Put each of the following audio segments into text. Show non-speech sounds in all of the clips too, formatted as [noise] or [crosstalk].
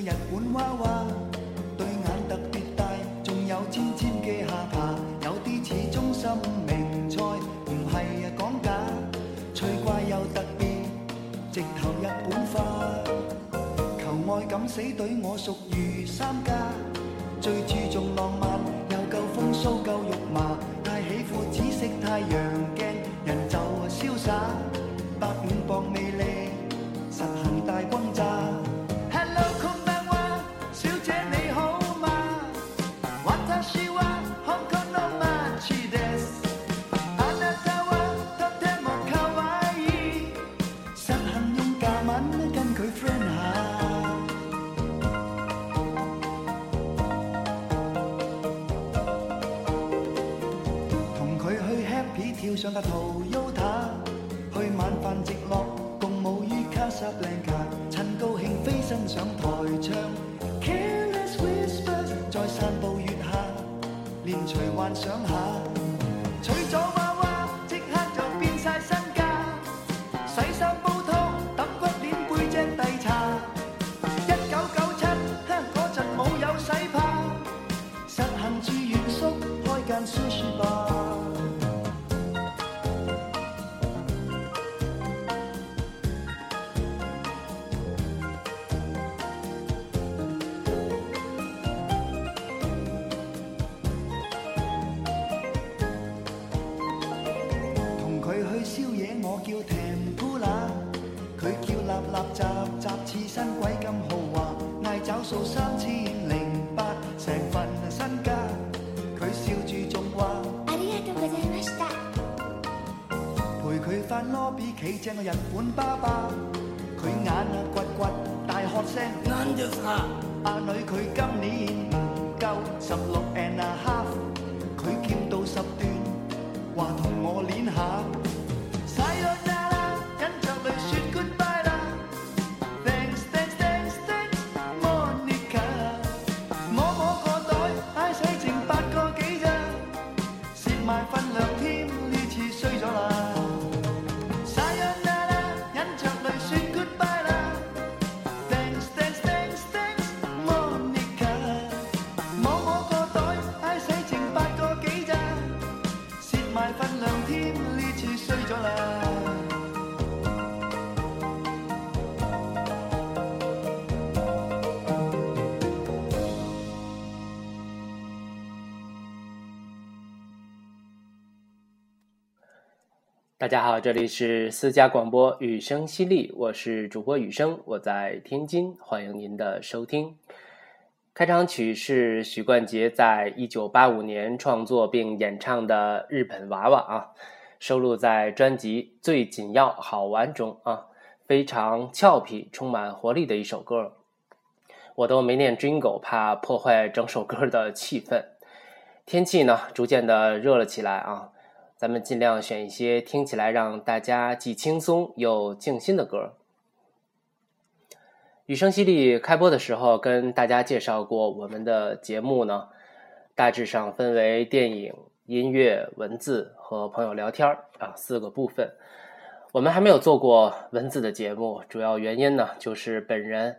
日本娃娃，对眼特别大，仲有尖尖嘅下巴，有啲似中心名菜，唔系啊讲假，趣怪又特别，直头日本化。求爱敢死队，我属于三家，最注重浪漫，又够风骚够肉麻，太喜欢紫色太阳镜，人就潇洒，百五磅未。趁高兴，飞身上台唱，Careless whisper，在散步月下，连随幻想下。大家好，这里是私家广播雨声犀利，我是主播雨声，我在天津，欢迎您的收听。开场曲是许冠杰在一九八五年创作并演唱的《日本娃娃》啊，收录在专辑《最紧要好玩》中啊，非常俏皮、充满活力的一首歌。我都没念 Jingle，怕破坏整首歌的气氛。天气呢，逐渐的热了起来啊。咱们尽量选一些听起来让大家既轻松又静心的歌。雨声淅沥开播的时候跟大家介绍过，我们的节目呢，大致上分为电影、音乐、文字和朋友聊天啊四个部分。我们还没有做过文字的节目，主要原因呢就是本人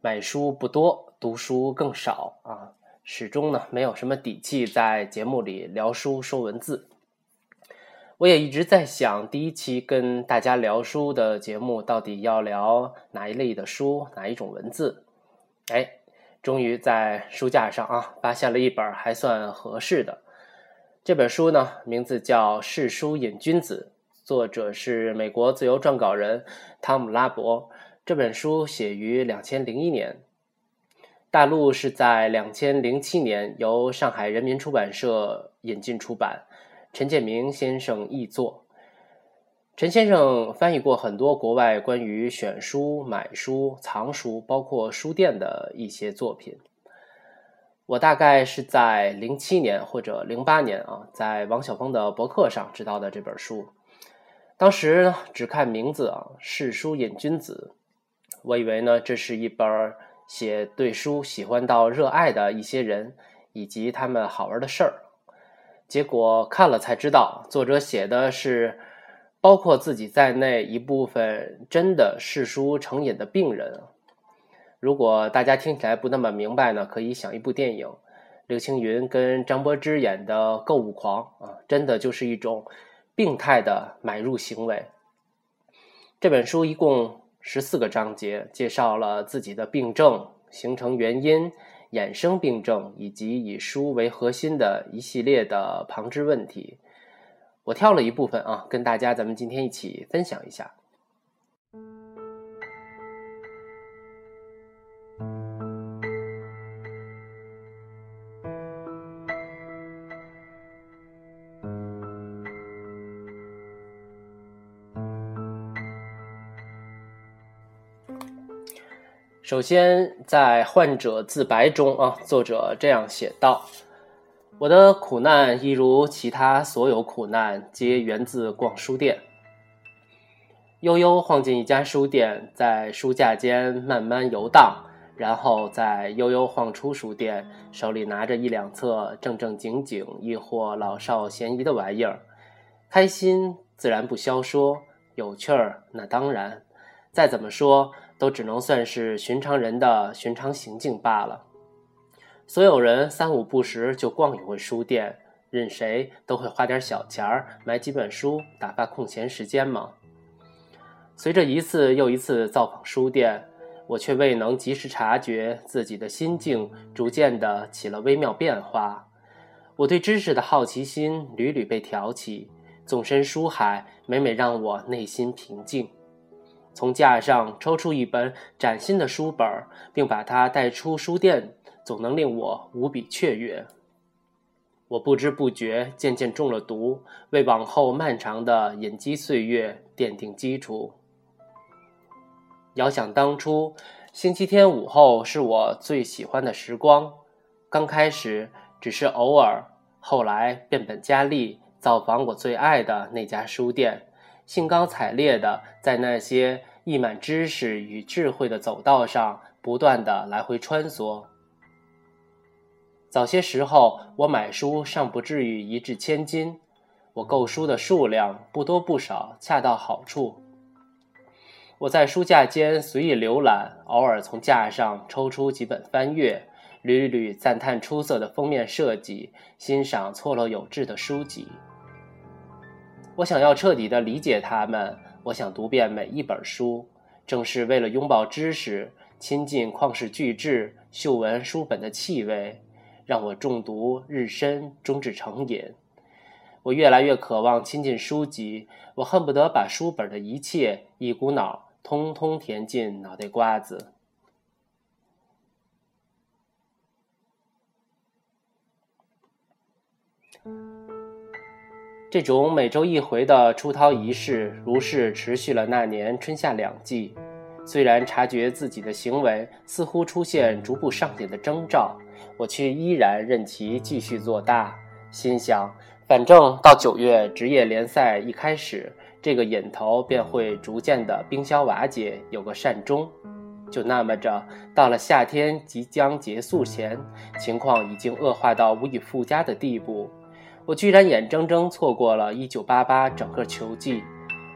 买书不多，读书更少啊，始终呢没有什么底气在节目里聊书说文字。我也一直在想，第一期跟大家聊书的节目到底要聊哪一类的书，哪一种文字？哎，终于在书架上啊发现了一本还算合适的。这本书呢，名字叫《世书瘾君子》，作者是美国自由撰稿人汤姆拉伯。这本书写于两千零一年，大陆是在两千零七年由上海人民出版社引进出版。陈建明先生译作。陈先生翻译过很多国外关于选书、买书、藏书，包括书店的一些作品。我大概是在零七年或者零八年啊，在王晓峰的博客上知道的这本书。当时，只看名字啊，《世书瘾君子》，我以为呢，这是一本写对书喜欢到热爱的一些人以及他们好玩的事儿。结果看了才知道，作者写的是包括自己在内一部分真的嗜书成瘾的病人。如果大家听起来不那么明白呢，可以想一部电影，刘青云跟张柏芝演的《购物狂》啊，真的就是一种病态的买入行为。这本书一共十四个章节，介绍了自己的病症、形成原因、衍生病症以及以书为核心的一系列的旁支问题。我挑了一部分啊，跟大家咱们今天一起分享一下。首先，在患者自白中啊，作者这样写道：“我的苦难一如其他所有苦难，皆源自逛书店。悠悠晃进一家书店，在书架间慢慢游荡，然后再悠悠晃出书店，手里拿着一两册正正经经亦或老少咸宜的玩意儿，开心自然不消说，有趣儿那当然，再怎么说。”都只能算是寻常人的寻常行径罢了。所有人三五不时就逛一回书店，任谁都会花点小钱儿买几本书打发空闲时间嘛。随着一次又一次造访书店，我却未能及时察觉自己的心境逐渐的起了微妙变化。我对知识的好奇心屡屡被挑起，纵身书海，每每让我内心平静。从架上抽出一本崭新的书本，并把它带出书店，总能令我无比雀跃。我不知不觉渐渐中了毒，为往后漫长的隐居岁月奠定基础。遥想当初，星期天午后是我最喜欢的时光。刚开始只是偶尔，后来变本加厉，造访我最爱的那家书店。兴高采烈地在那些溢满知识与智慧的走道上不断地来回穿梭。早些时候，我买书尚不至于一掷千金，我购书的数量不多不少，恰到好处。我在书架间随意浏览，偶尔从架上抽出几本翻阅，屡屡赞叹出色的封面设计，欣赏错落有致的书籍。我想要彻底的理解他们，我想读遍每一本书，正是为了拥抱知识，亲近旷世巨制，嗅闻书本的气味，让我中毒日深，终至成瘾。我越来越渴望亲近书籍，我恨不得把书本的一切一股脑通通填进脑袋瓜子。这种每周一回的出逃仪式，如是持续了那年春夏两季。虽然察觉自己的行为似乎出现逐步上瘾的征兆，我却依然任其继续做大。心想，反正到九月职业联赛一开始，这个瘾头便会逐渐的冰消瓦解，有个善终。就那么着，到了夏天即将结束前，情况已经恶化到无以复加的地步。我居然眼睁睁错过了1988整个球季，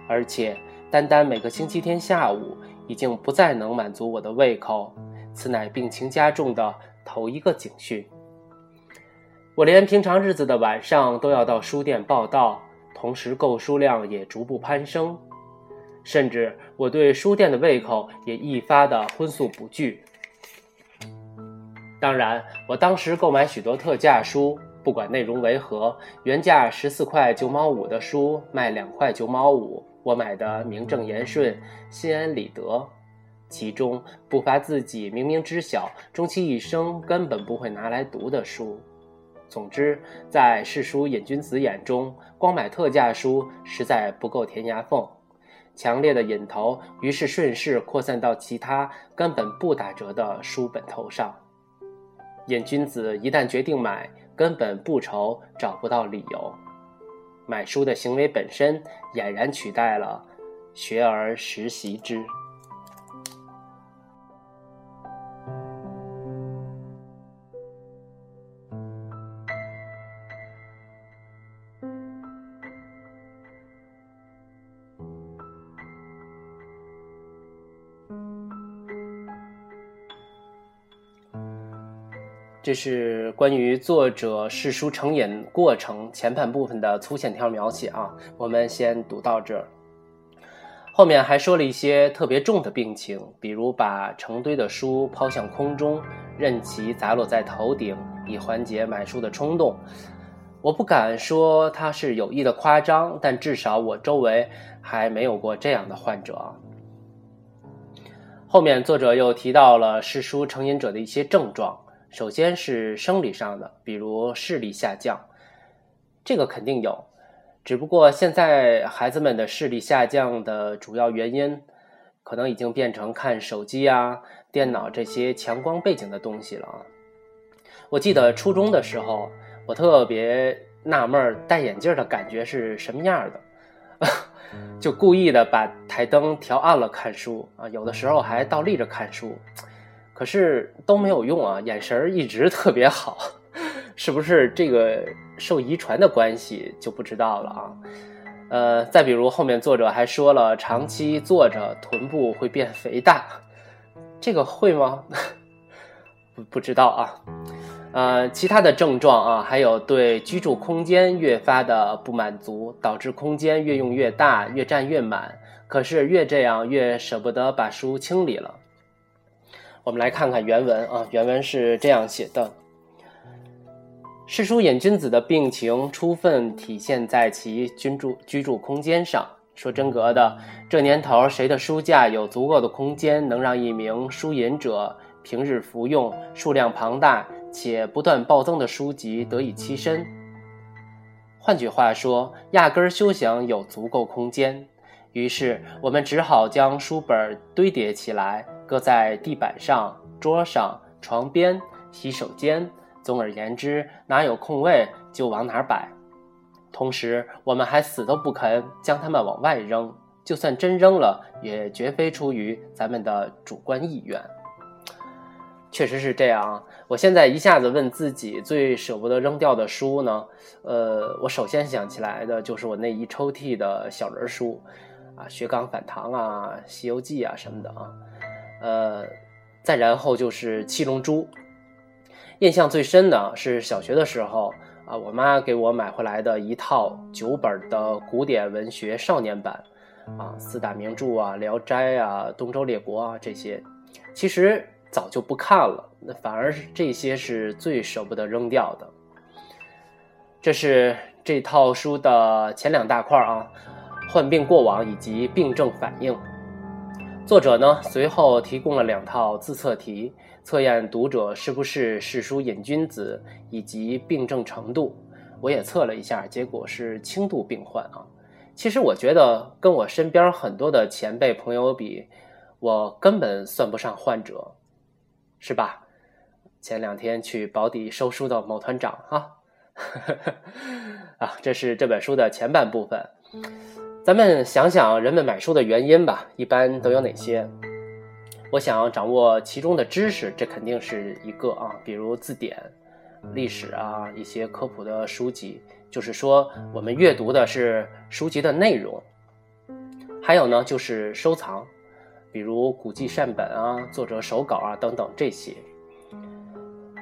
而且单单每个星期天下午已经不再能满足我的胃口。此乃病情加重的头一个警讯。我连平常日子的晚上都要到书店报到，同时购书量也逐步攀升，甚至我对书店的胃口也愈发的荤素不惧。当然，我当时购买许多特价书。不管内容为何，原价十四块九毛五的书卖两块九毛五，我买的名正言顺，心安理得。其中不乏自己明明知晓，终其一生根本不会拿来读的书。总之，在世书瘾君子眼中，光买特价书实在不够填牙缝。强烈的瘾头于是顺势扩散到其他根本不打折的书本头上。瘾君子一旦决定买，根本不愁找不到理由，买书的行为本身俨然取代了学而时习之。这是关于作者试书成瘾过程前半部分的粗线条描写啊，我们先读到这儿。后面还说了一些特别重的病情，比如把成堆的书抛向空中，任其砸落在头顶，以缓解买书的冲动。我不敢说他是有意的夸张，但至少我周围还没有过这样的患者。后面作者又提到了嗜书成瘾者的一些症状，首先是生理上的，比如视力下降，这个肯定有。只不过现在孩子们的视力下降的主要原因，可能已经变成看手机啊、电脑这些强光背景的东西了啊。我记得初中的时候，我特别纳闷戴眼镜的感觉是什么样的，[laughs] 就故意的把台灯调暗了看书啊，有的时候还倒立着看书，可是都没有用啊，眼神儿一直特别好。[laughs] 是不是这个受遗传的关系就不知道了啊？呃，再比如后面作者还说了，长期坐着臀部会变肥大，这个会吗？[laughs] 不不知道啊。呃，其他的症状啊，还有对居住空间越发的不满足，导致空间越用越大，越占越满。可是越这样越舍不得把书清理了。我们来看看原文啊，原文是这样写的。世书瘾君子的病情，充分体现在其居住居住空间上。说真格的，这年头，谁的书架有足够的空间，能让一名书瘾者平日服用数量庞大且不断暴增的书籍得以栖身？换句话说，压根儿休想有足够空间。于是，我们只好将书本堆叠起来，搁在地板上、桌上、床边、洗手间。总而言之，哪有空位就往哪儿摆。同时，我们还死都不肯将它们往外扔。就算真扔了，也绝非出于咱们的主观意愿。确实是这样。我现在一下子问自己最舍不得扔掉的书呢？呃，我首先想起来的就是我那一抽屉的小人书，啊，《学岗反唐》啊，《西游记》啊什么的啊。呃，再然后就是《七龙珠》。印象最深的是小学的时候啊，我妈给我买回来的一套九本的古典文学少年版，啊，四大名著啊，《聊斋》啊，《东周列国》啊这些，其实早就不看了，那反而是这些是最舍不得扔掉的。这是这套书的前两大块啊，患病过往以及病症反应。作者呢随后提供了两套自测题。测验读者是不是嗜书瘾君子以及病症程度，我也测了一下，结果是轻度病患啊。其实我觉得跟我身边很多的前辈朋友比，我根本算不上患者，是吧？前两天去保底收书的某团长哈，[laughs] 啊，这是这本书的前半部分。咱们想想人们买书的原因吧，一般都有哪些？我想掌握其中的知识，这肯定是一个啊，比如字典、历史啊，一些科普的书籍。就是说，我们阅读的是书籍的内容。还有呢，就是收藏，比如古籍善本啊、作者手稿啊等等这些。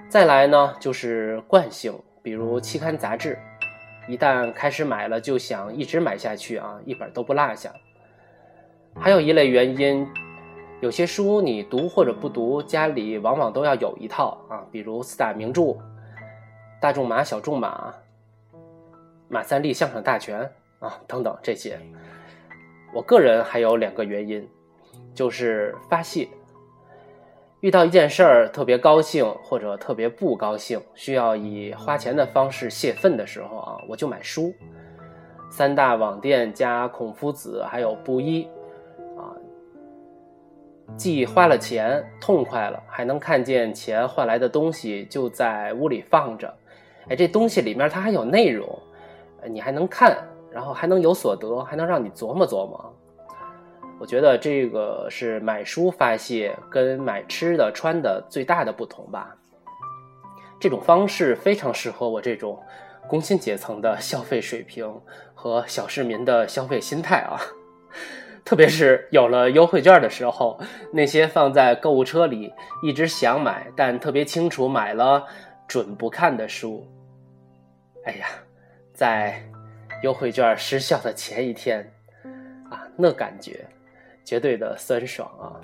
再来呢，就是惯性，比如期刊杂志，一旦开始买了，就想一直买下去啊，一本都不落下。还有一类原因。有些书你读或者不读，家里往往都要有一套啊，比如四大名著《大仲马》《小仲马》《马三立相声大全》啊等等这些。我个人还有两个原因，就是发泄。遇到一件事儿特别高兴或者特别不高兴，需要以花钱的方式泄愤的时候啊，我就买书。三大网店加孔夫子还有布衣。啊既花了钱痛快了，还能看见钱换来的东西就在屋里放着，哎，这东西里面它还有内容，你还能看，然后还能有所得，还能让你琢磨琢磨。我觉得这个是买书发泄跟买吃的穿的最大的不同吧。这种方式非常适合我这种工薪阶层的消费水平和小市民的消费心态啊。特别是有了优惠券的时候，那些放在购物车里一直想买但特别清楚买了准不看的书，哎呀，在优惠券失效的前一天，啊，那感觉绝对的酸爽啊！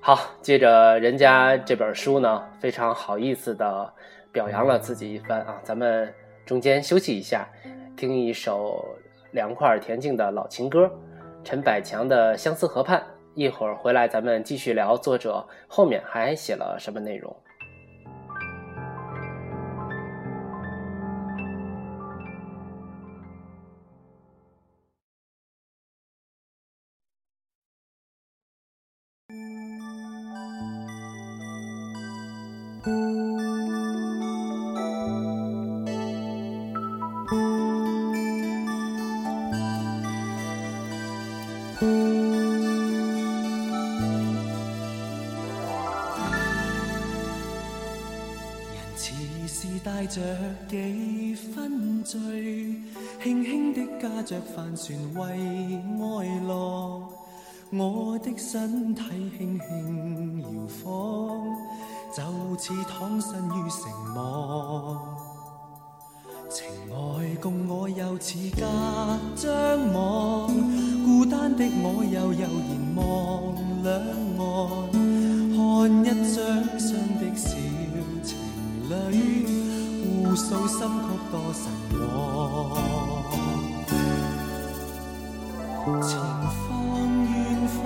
好，接着人家这本书呢，非常好意思的表扬了自己一番啊，咱们中间休息一下，听一首凉快恬静的老情歌，陈百强的《相思河畔》。一会儿回来，咱们继续聊作者后面还写了什么内容。似是带着几分醉，轻轻的驾着帆船為愛樂。我的身体轻轻摇晃，就似躺身于城网。情爱共我又似隔张网，孤单的我又悠然望两岸，看一张相的小情侶，互诉心曲多神往。前方远方，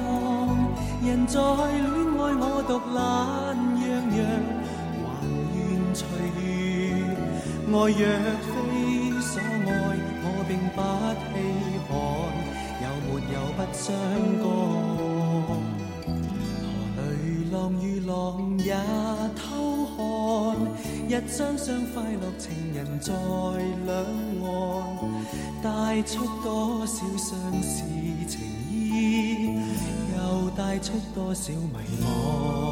人在戀愛我獨懶洋洋，還願隨遇。愛若非所愛，我並不稀罕，有沒有不相干？河淚浪與浪也偷看，一雙雙快樂情人在兩岸，帶出多少相思情意，又帶出多少迷惘。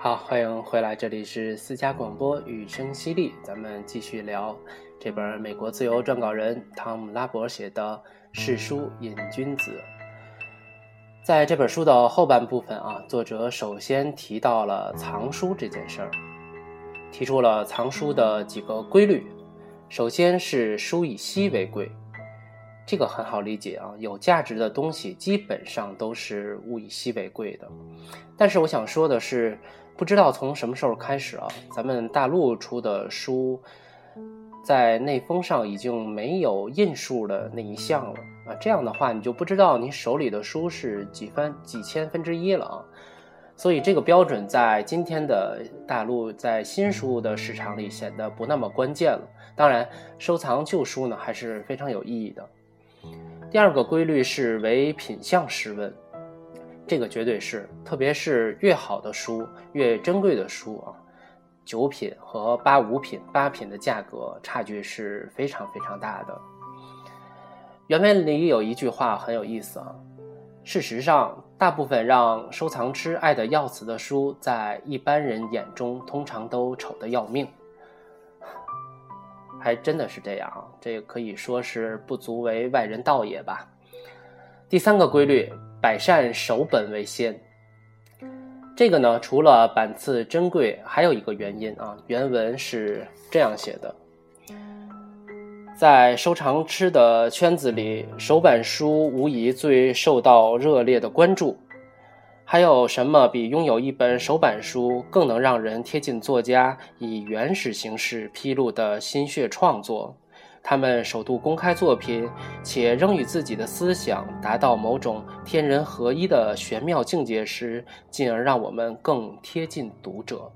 好，欢迎回来，这里是私家广播，雨声淅沥，咱们继续聊这本美国自由撰稿人汤姆·拉伯写的《世书瘾君子》。在这本书的后半部分啊，作者首先提到了藏书这件事儿，提出了藏书的几个规律。首先是书以稀为贵，这个很好理解啊，有价值的东西基本上都是物以稀为贵的。但是我想说的是，不知道从什么时候开始啊，咱们大陆出的书，在内封上已经没有印数的那一项了啊。这样的话，你就不知道你手里的书是几分几千分之一了啊。所以这个标准在今天的大陆在新书的市场里显得不那么关键了。当然，收藏旧书呢还是非常有意义的。第二个规律是唯品相实问。这个绝对是，特别是越好的书、越珍贵的书啊，九品和八五品、八品的价格差距是非常非常大的。原文里有一句话很有意思啊，事实上，大部分让收藏痴爱的要死的书，在一般人眼中通常都丑得要命。还真的是这样啊，这也可以说是不足为外人道也吧。第三个规律，百善守本为先。这个呢，除了版次珍贵，还有一个原因啊。原文是这样写的：在收藏痴的圈子里，手版书无疑最受到热烈的关注。还有什么比拥有一本手版书更能让人贴近作家以原始形式披露的心血创作？他们首度公开作品，且仍与自己的思想达到某种天人合一的玄妙境界时，进而让我们更贴近读者。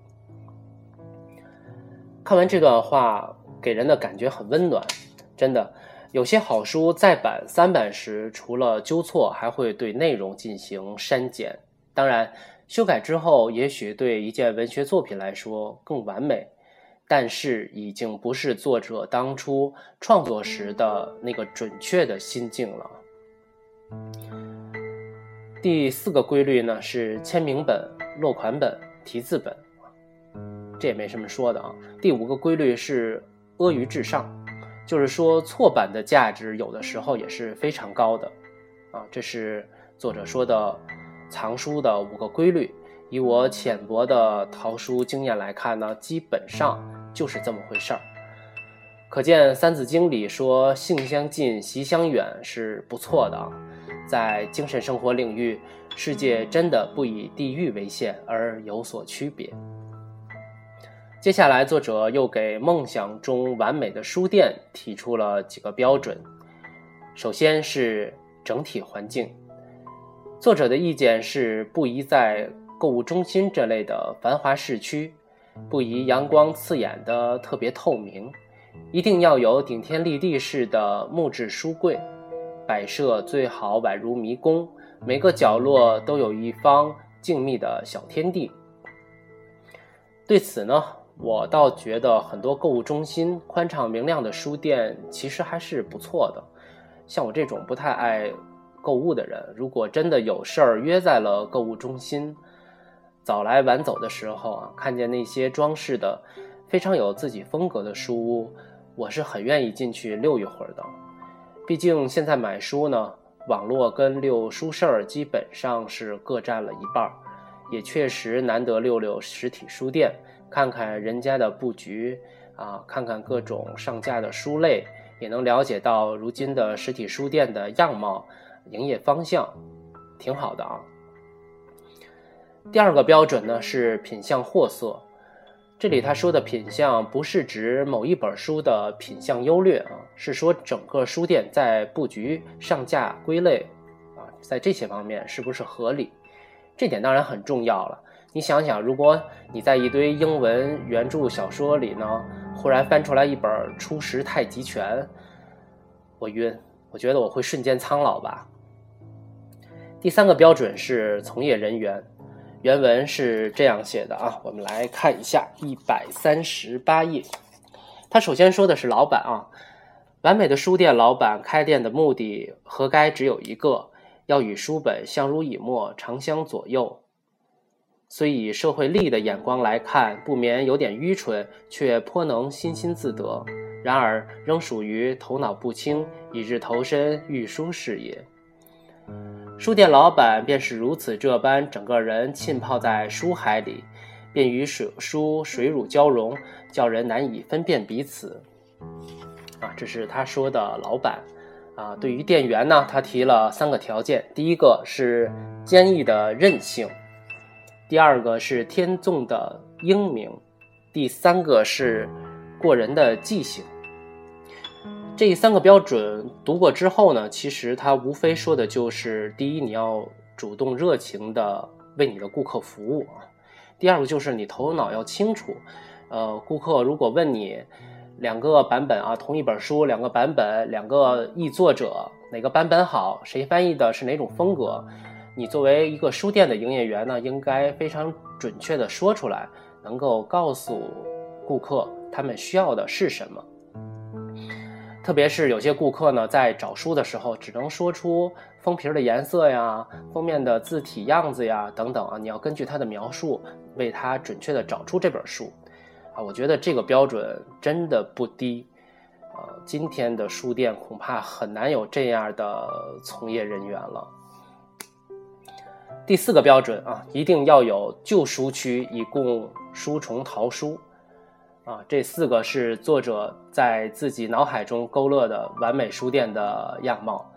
看完这段话，给人的感觉很温暖。真的，有些好书再版、三版时，除了纠错，还会对内容进行删减。当然，修改之后，也许对一件文学作品来说更完美。但是已经不是作者当初创作时的那个准确的心境了。第四个规律呢是签名本、落款本、题字本，这也没什么说的啊。第五个规律是阿谀至上，就是说错版的价值有的时候也是非常高的啊。这是作者说的藏书的五个规律。以我浅薄的淘书经验来看呢，基本上。就是这么回事儿，可见《三字经》里说“性相近，习相远”是不错的。在精神生活领域，世界真的不以地域为限而有所区别。接下来，作者又给梦想中完美的书店提出了几个标准。首先是整体环境，作者的意见是不宜在购物中心这类的繁华市区。不宜阳光刺眼的特别透明，一定要有顶天立地式的木质书柜，摆设最好宛如迷宫，每个角落都有一方静谧的小天地。对此呢，我倒觉得很多购物中心宽敞明亮的书店其实还是不错的。像我这种不太爱购物的人，如果真的有事儿约在了购物中心。早来晚走的时候啊，看见那些装饰的非常有自己风格的书屋，我是很愿意进去溜一会儿的。毕竟现在买书呢，网络跟溜书市儿基本上是各占了一半儿，也确实难得溜溜实体书店，看看人家的布局啊，看看各种上架的书类，也能了解到如今的实体书店的样貌、营业方向，挺好的啊。第二个标准呢是品相货色，这里他说的品相不是指某一本书的品相优劣啊，是说整个书店在布局、上架、归类啊，在这些方面是不是合理？这点当然很重要了。你想想，如果你在一堆英文原著小说里呢，忽然翻出来一本《初识太极拳》，我晕，我觉得我会瞬间苍老吧。第三个标准是从业人员。原文是这样写的啊，我们来看一下一百三十八页。他首先说的是老板啊，完美的书店老板开店的目的何该只有一个，要与书本相濡以沫，长相左右。虽以社会利益的眼光来看，不免有点愚蠢，却颇能欣欣自得。然而，仍属于头脑不清，以致投身御书事业。书店老板便是如此这般，整个人浸泡在书海里，便与水书水乳交融，叫人难以分辨彼此。啊，这是他说的老板。啊，对于店员呢，他提了三个条件：第一个是坚毅的韧性，第二个是天纵的英明，第三个是过人的记性。这三个标准读过之后呢，其实它无非说的就是：第一，你要主动热情的为你的顾客服务啊；第二个就是你头脑要清楚，呃，顾客如果问你两个版本啊，同一本书两个版本，两个译作者哪个版本好，谁翻译的是哪种风格，你作为一个书店的营业员呢，应该非常准确的说出来，能够告诉顾客他们需要的是什么。特别是有些顾客呢，在找书的时候，只能说出封皮的颜色呀、封面的字体样子呀等等啊，你要根据他的描述，为他准确的找出这本书。啊，我觉得这个标准真的不低。呃，今天的书店恐怕很难有这样的从业人员了。第四个标准啊，一定要有旧书区，以供书虫淘书。啊，这四个是作者在自己脑海中勾勒的完美书店的样貌。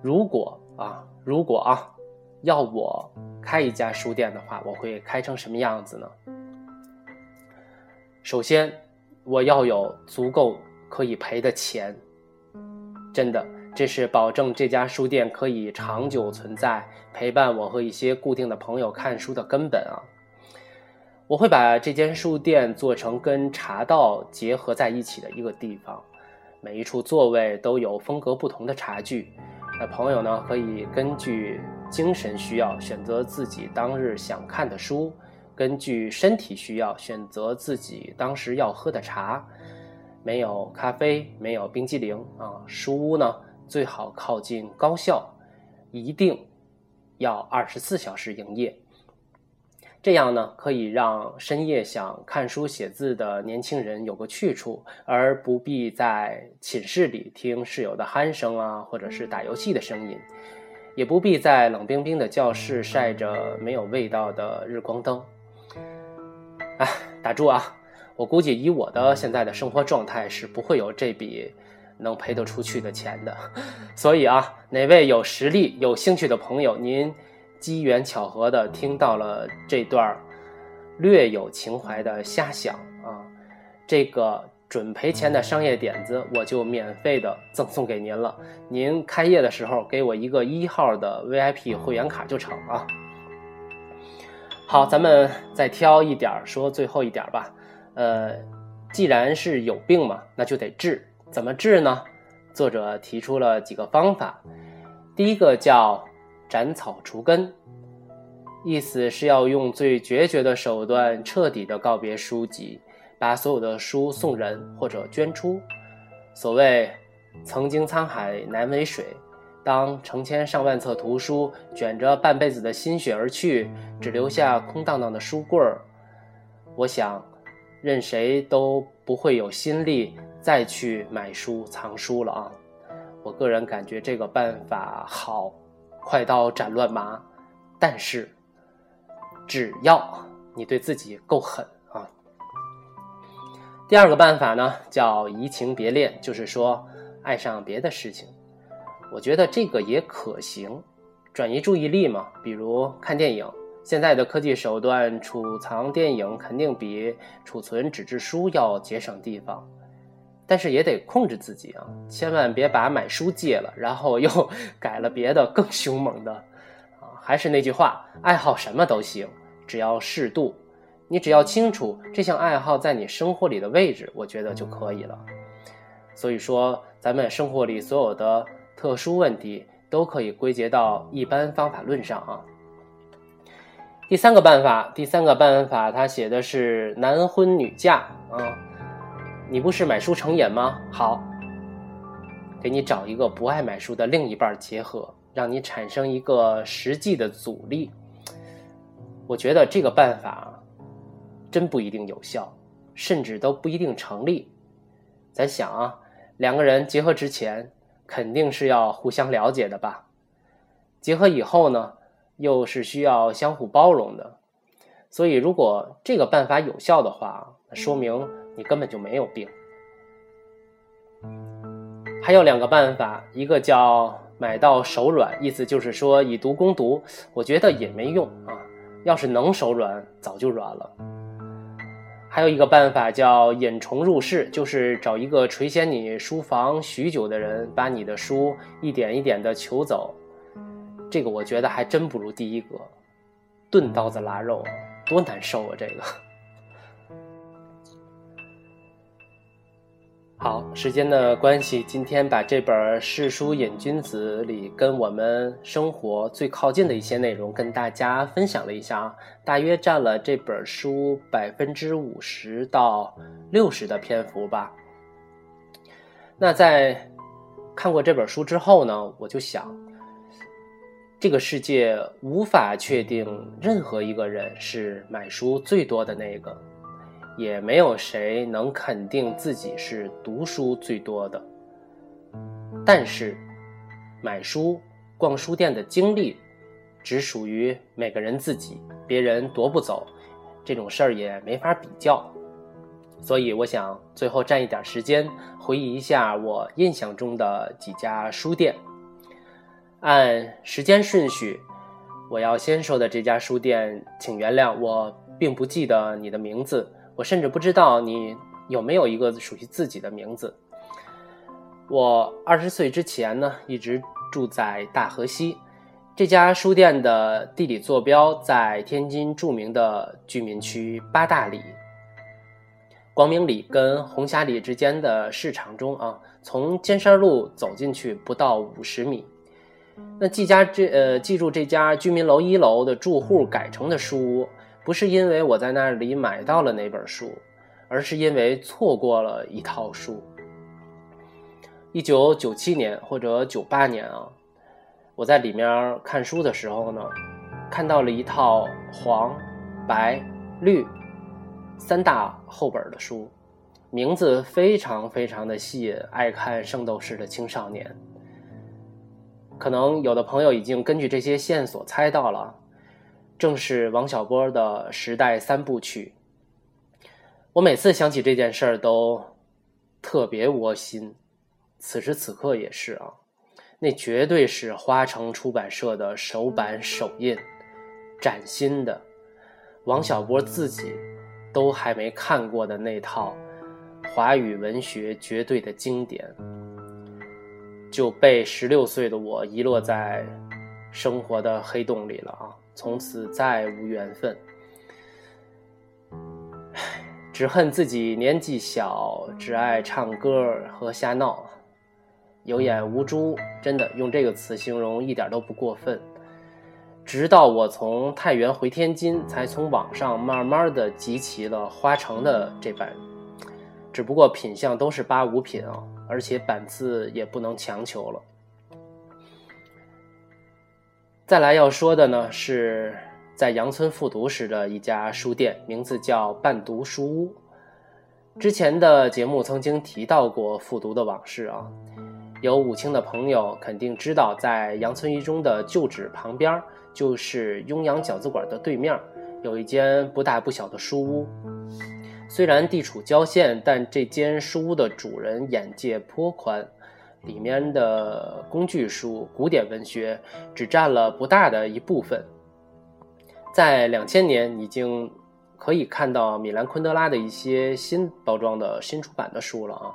如果啊，如果啊，要我开一家书店的话，我会开成什么样子呢？首先，我要有足够可以赔的钱。真的，这是保证这家书店可以长久存在，陪伴我和一些固定的朋友看书的根本啊。我会把这间书店做成跟茶道结合在一起的一个地方，每一处座位都有风格不同的茶具。那朋友呢，可以根据精神需要选择自己当日想看的书，根据身体需要选择自己当时要喝的茶。没有咖啡，没有冰激凌啊！书屋呢，最好靠近高校，一定要二十四小时营业。这样呢，可以让深夜想看书写字的年轻人有个去处，而不必在寝室里听室友的鼾声啊，或者是打游戏的声音，也不必在冷冰冰的教室晒着没有味道的日光灯。哎，打住啊！我估计以我的现在的生活状态是不会有这笔能赔得出去的钱的。[laughs] 所以啊，哪位有实力、有兴趣的朋友，您。机缘巧合的听到了这段略有情怀的瞎想啊，这个准赔钱的商业点子，我就免费的赠送给您了。您开业的时候给我一个一号的 VIP 会员卡就成啊。好，咱们再挑一点说最后一点吧。呃，既然是有病嘛，那就得治。怎么治呢？作者提出了几个方法。第一个叫。斩草除根，意思是要用最决绝的手段，彻底的告别书籍，把所有的书送人或者捐出。所谓“曾经沧海难为水”，当成千上万册图书卷着半辈子的心血而去，只留下空荡荡的书柜儿，我想，任谁都不会有心力再去买书藏书了啊！我个人感觉这个办法好。快刀斩乱麻，但是只要你对自己够狠啊。第二个办法呢，叫移情别恋，就是说爱上别的事情。我觉得这个也可行，转移注意力嘛。比如看电影，现在的科技手段储藏电影肯定比储存纸质书要节省地方。但是也得控制自己啊，千万别把买书戒了，然后又 [laughs] 改了别的更凶猛的，啊，还是那句话，爱好什么都行，只要适度。你只要清楚这项爱好在你生活里的位置，我觉得就可以了。所以说，咱们生活里所有的特殊问题都可以归结到一般方法论上啊。第三个办法，第三个办法，他写的是男婚女嫁啊。你不是买书成瘾吗？好，给你找一个不爱买书的另一半结合，让你产生一个实际的阻力。我觉得这个办法真不一定有效，甚至都不一定成立。咱想啊，两个人结合之前肯定是要互相了解的吧？结合以后呢，又是需要相互包容的。所以，如果这个办法有效的话，说明。你根本就没有病。还有两个办法，一个叫买到手软，意思就是说以毒攻毒，我觉得也没用啊。要是能手软，早就软了。还有一个办法叫引虫入室，就是找一个垂涎你书房许久的人，把你的书一点一点的求走。这个我觉得还真不如第一个，钝刀子拉肉，多难受啊！这个。好，时间的关系，今天把这本《世书瘾君子》里跟我们生活最靠近的一些内容跟大家分享了一下啊，大约占了这本书百分之五十到六十的篇幅吧。那在看过这本书之后呢，我就想，这个世界无法确定任何一个人是买书最多的那个。也没有谁能肯定自己是读书最多的，但是买书、逛书店的经历只属于每个人自己，别人夺不走，这种事儿也没法比较。所以，我想最后占一点时间回忆一下我印象中的几家书店。按时间顺序，我要先说的这家书店，请原谅我并不记得你的名字。我甚至不知道你有没有一个属于自己的名字。我二十岁之前呢，一直住在大河西，这家书店的地理坐标在天津著名的居民区八大里、光明里跟红霞里之间的市场中啊。从尖山路走进去不到五十米。那记家这呃，记住这家居民楼一楼的住户改成的书屋。不是因为我在那里买到了那本书，而是因为错过了一套书。一九九七年或者九八年啊，我在里面看书的时候呢，看到了一套黄、白、绿三大厚本的书，名字非常非常的吸引爱看圣斗士的青少年。可能有的朋友已经根据这些线索猜到了。正是王小波的时代三部曲。我每次想起这件事儿都特别窝心，此时此刻也是啊。那绝对是花城出版社的首版首印，崭新的，王小波自己都还没看过的那套华语文学绝对的经典，就被十六岁的我遗落在生活的黑洞里了啊。从此再无缘分，只恨自己年纪小，只爱唱歌和瞎闹，有眼无珠。真的用这个词形容一点都不过分。直到我从太原回天津，才从网上慢慢的集齐了花城的这版，只不过品相都是八五品啊，而且版次也不能强求了。再来要说的呢，是在杨村复读时的一家书店，名字叫伴读书屋。之前的节目曾经提到过复读的往事啊，有武清的朋友肯定知道，在杨村一中的旧址旁边，就是雍阳饺子馆的对面，有一间不大不小的书屋。虽然地处郊县，但这间书屋的主人眼界颇宽。里面的工具书、古典文学只占了不大的一部分。在两千年，已经可以看到米兰昆德拉的一些新包装的新出版的书了啊，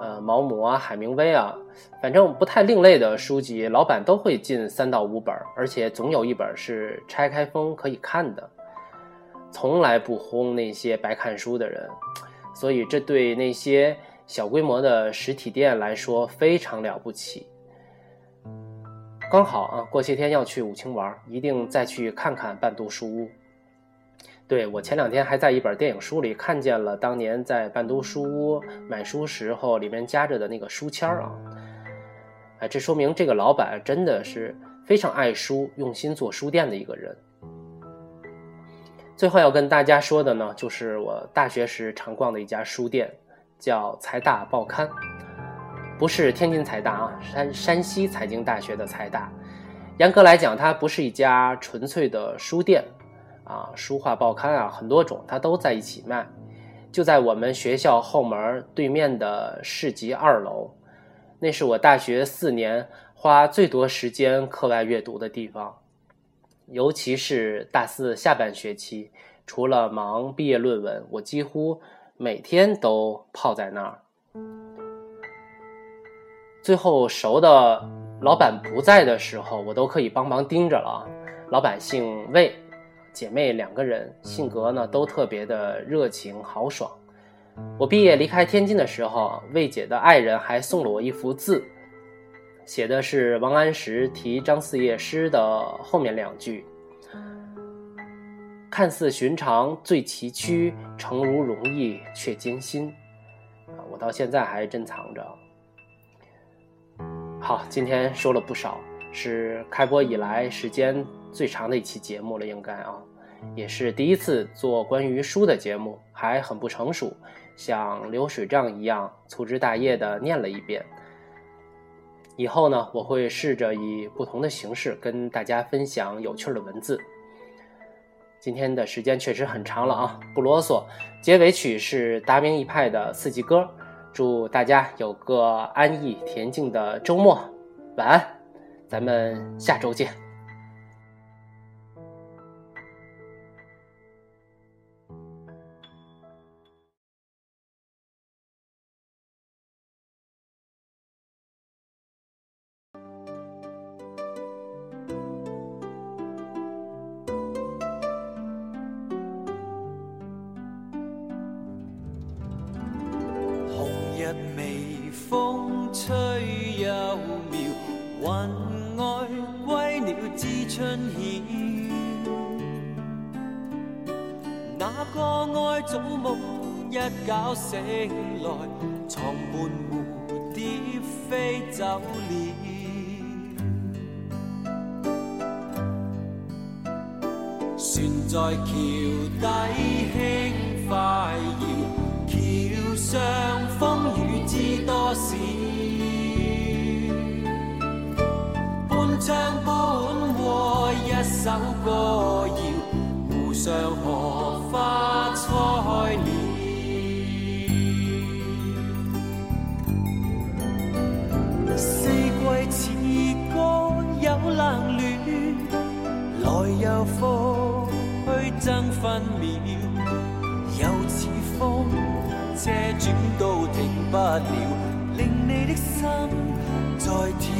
呃，毛姆啊、海明威啊，反正不太另类的书籍，老板都会进三到五本，而且总有一本是拆开封可以看的，从来不轰那些白看书的人，所以这对那些。小规模的实体店来说非常了不起。刚好啊，过些天要去武清玩，一定再去看看伴读书屋。对我前两天还在一本电影书里看见了当年在伴读书屋买书时候里面夹着的那个书签啊。哎，这说明这个老板真的是非常爱书、用心做书店的一个人。最后要跟大家说的呢，就是我大学时常逛的一家书店。叫财大报刊，不是天津财大啊，山山西财经大学的财大。严格来讲，它不是一家纯粹的书店啊，书画报刊啊，很多种它都在一起卖。就在我们学校后门对面的市集二楼，那是我大学四年花最多时间课外阅读的地方，尤其是大四下半学期，除了忙毕业论文，我几乎。每天都泡在那儿，最后熟的老板不在的时候，我都可以帮忙盯着了。老板姓魏，姐妹两个人，性格呢都特别的热情豪爽。我毕业离开天津的时候，魏姐的爱人还送了我一幅字，写的是王安石题张四夜诗的后面两句：“看似寻常最崎岖，诚如容易却艰辛。”啊，我到现在还珍藏着。好，今天说了不少，是开播以来时间最长的一期节目了，应该啊，也是第一次做关于书的节目，还很不成熟。像流水账一样粗枝大叶的念了一遍。以后呢，我会试着以不同的形式跟大家分享有趣的文字。今天的时间确实很长了啊，不啰嗦。结尾曲是达明一派的四季歌，祝大家有个安逸恬静的周末，晚安，咱们下周见。微风吹又妙，云外归鸟知春晓。那个爱早梦一觉醒来，床畔蝴蝶飞走了。船在桥底轻快摇，桥上知多少。半唱半和一首歌谣，湖上荷花開了。四季似歌有冷暖。来又复去争分秒，又似風車轉都停不了，令你的心在跳。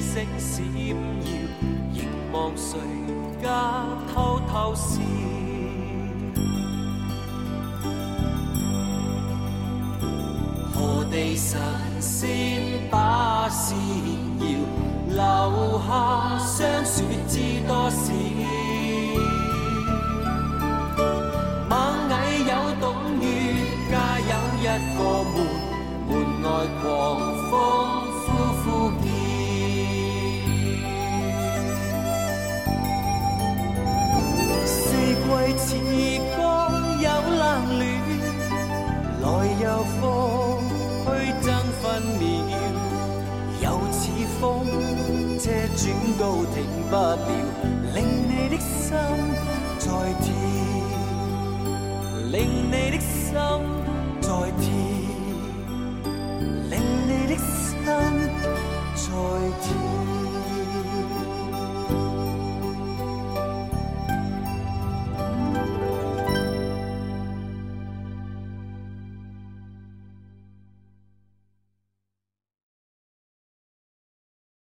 星星閃耀，凝望誰家偷偷笑。何地神仙把線搖，留下霜雪知多少。螞蟻有懂月，家有一個門，門外狂有风去将分秒又似风车转到停不了令你的心再跳令你的心再跳令你的心再跳。